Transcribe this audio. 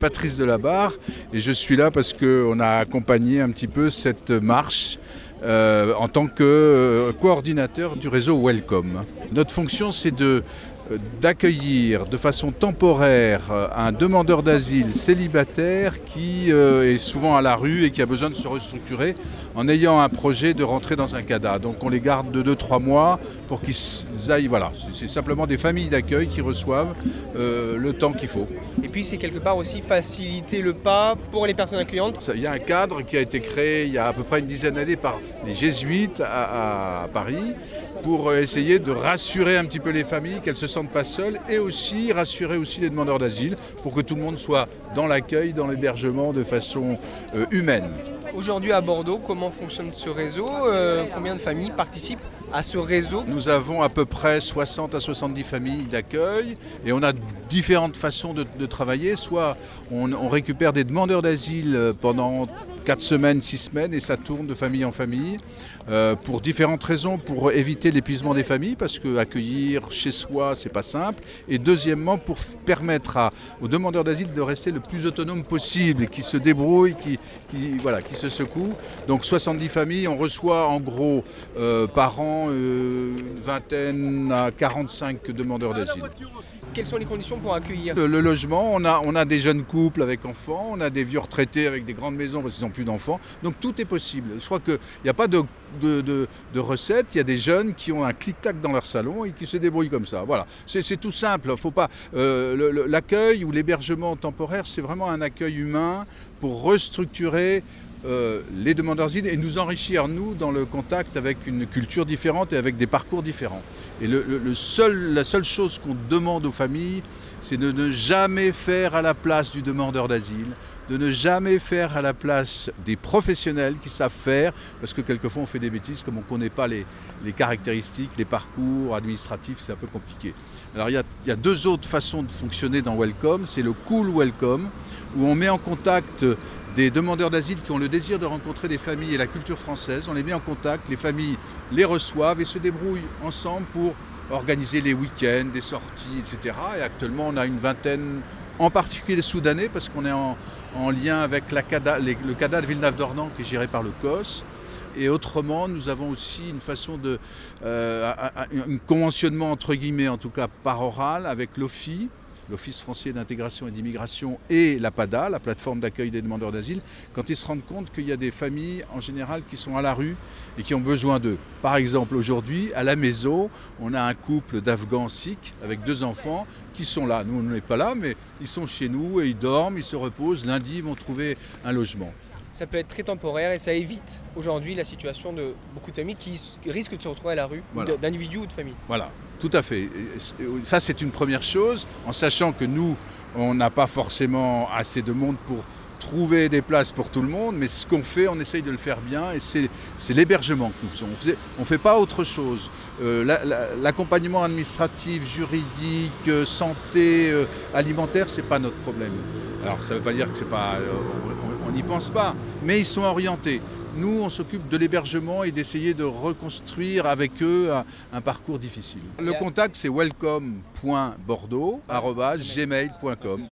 Patrice Delabarre et je suis là parce qu'on a accompagné un petit peu cette marche euh, en tant que euh, coordinateur du réseau Welcome. Notre fonction c'est de d'accueillir de façon temporaire euh, un demandeur d'asile célibataire qui euh, est souvent à la rue et qui a besoin de se restructurer en ayant un projet de rentrer dans un CADA. Donc on les garde de 2-3 mois pour qu'ils aillent. Voilà, c'est simplement des familles d'accueil qui reçoivent euh, le temps qu'il faut. Et puis c'est quelque part aussi faciliter le pas pour les personnes accueillantes. Il y a un cadre qui a été créé il y a à peu près une dizaine d'années par les jésuites à, à Paris pour essayer de rassurer un petit peu les familles, qu'elles se sentent pas seules, et aussi rassurer aussi les demandeurs d'asile pour que tout le monde soit dans l'accueil, dans l'hébergement de façon euh, humaine. Aujourd'hui à Bordeaux, comment fonctionne ce réseau euh, Combien de familles participent à ce réseau? Nous avons à peu près 60 à 70 familles d'accueil et on a différentes façons de, de travailler. Soit on, on récupère des demandeurs d'asile pendant 4 semaines, 6 semaines et ça tourne de famille en famille euh, pour différentes raisons, pour éviter l'épuisement des familles parce que accueillir chez soi c'est pas simple et deuxièmement pour permettre aux demandeurs d'asile de rester le plus autonome possible qui se débrouillent, qui, voilà, qui se secouent. Donc 70 familles, on reçoit en gros euh, par an euh, une vingtaine à 45 demandeurs d'asile. Quelles sont les conditions pour accueillir le, logement, on a, on a des jeunes couples avec enfants, on a des vieux retraités avec des grandes maisons parce qu'ils n'ont plus d'enfants. Donc tout est possible. Je crois qu'il n'y a pas de, de recette, il y a des jeunes qui ont un clic-clac dans leur salon et qui se débrouillent comme ça. Voilà, c'est tout simple. Faut pas euh, L'accueil ou l'hébergement temporaire, c'est vraiment un accueil humain pour restructurer euh, les demandeurs d'asile et nous enrichir, nous, dans le contact avec une culture différente et avec des parcours différents. Et la seule chose qu'on demande aux familles, c'est de ne jamais faire à la place du demandeur d'asile, de ne jamais faire à la place des professionnels qui savent faire, parce que quelquefois on fait des bêtises, comme on ne connaît pas les, caractéristiques, les parcours administratifs, c'est un peu compliqué. Alors il y, a, deux autres façons de fonctionner dans Welcome, c'est le Cool Welcome, où on met en contact des demandeurs d'asile qui ont le désir de rencontrer des familles et la culture française. On les met en contact, les familles les reçoivent et se débrouillent ensemble pour organiser les week-ends, des sorties, etc. Et actuellement, on a une vingtaine, en particulier les Soudanais, parce qu'on est en, en, lien avec le CADA de Villeneuve-d'Ornans qui est géré par le COS. Et autrement, nous avons aussi une façon de. Euh, un, conventionnement, entre guillemets, en tout cas par oral, avec l'OFI, l'Office français d'intégration et d'immigration et la PADA, la plateforme d'accueil des demandeurs d'asile, quand ils se rendent compte qu'il y a des familles en général qui sont à la rue et qui ont besoin d'eux. Par exemple, aujourd'hui, à la maison, on a un couple d'Afghans sikhs avec deux enfants qui sont là. Nous, on n'est pas là, mais ils sont chez nous et ils dorment, ils se reposent. Lundi, ils vont trouver un logement ça peut être très temporaire et ça évite aujourd'hui la situation de beaucoup de familles qui risquent de se retrouver à la rue, voilà. d'individus ou de familles. Voilà, tout à fait. Ça, c'est une première chose, en sachant que nous, on n'a pas forcément assez de monde pour trouver des places pour tout le monde, mais ce qu'on fait, on essaye de le faire bien, et c'est l'hébergement que nous faisons. On ne fait pas autre chose. Euh, L'accompagnement la, administratif, juridique, euh, santé, euh, alimentaire, ce n'est pas notre problème. Alors ça ne veut pas dire que c'est pas... Euh, on n'y pense pas, mais ils sont orientés. Nous, on s'occupe de l'hébergement et d'essayer de reconstruire avec eux un, un parcours difficile. Le contact, c'est welcome.bordeaux.gmail.com.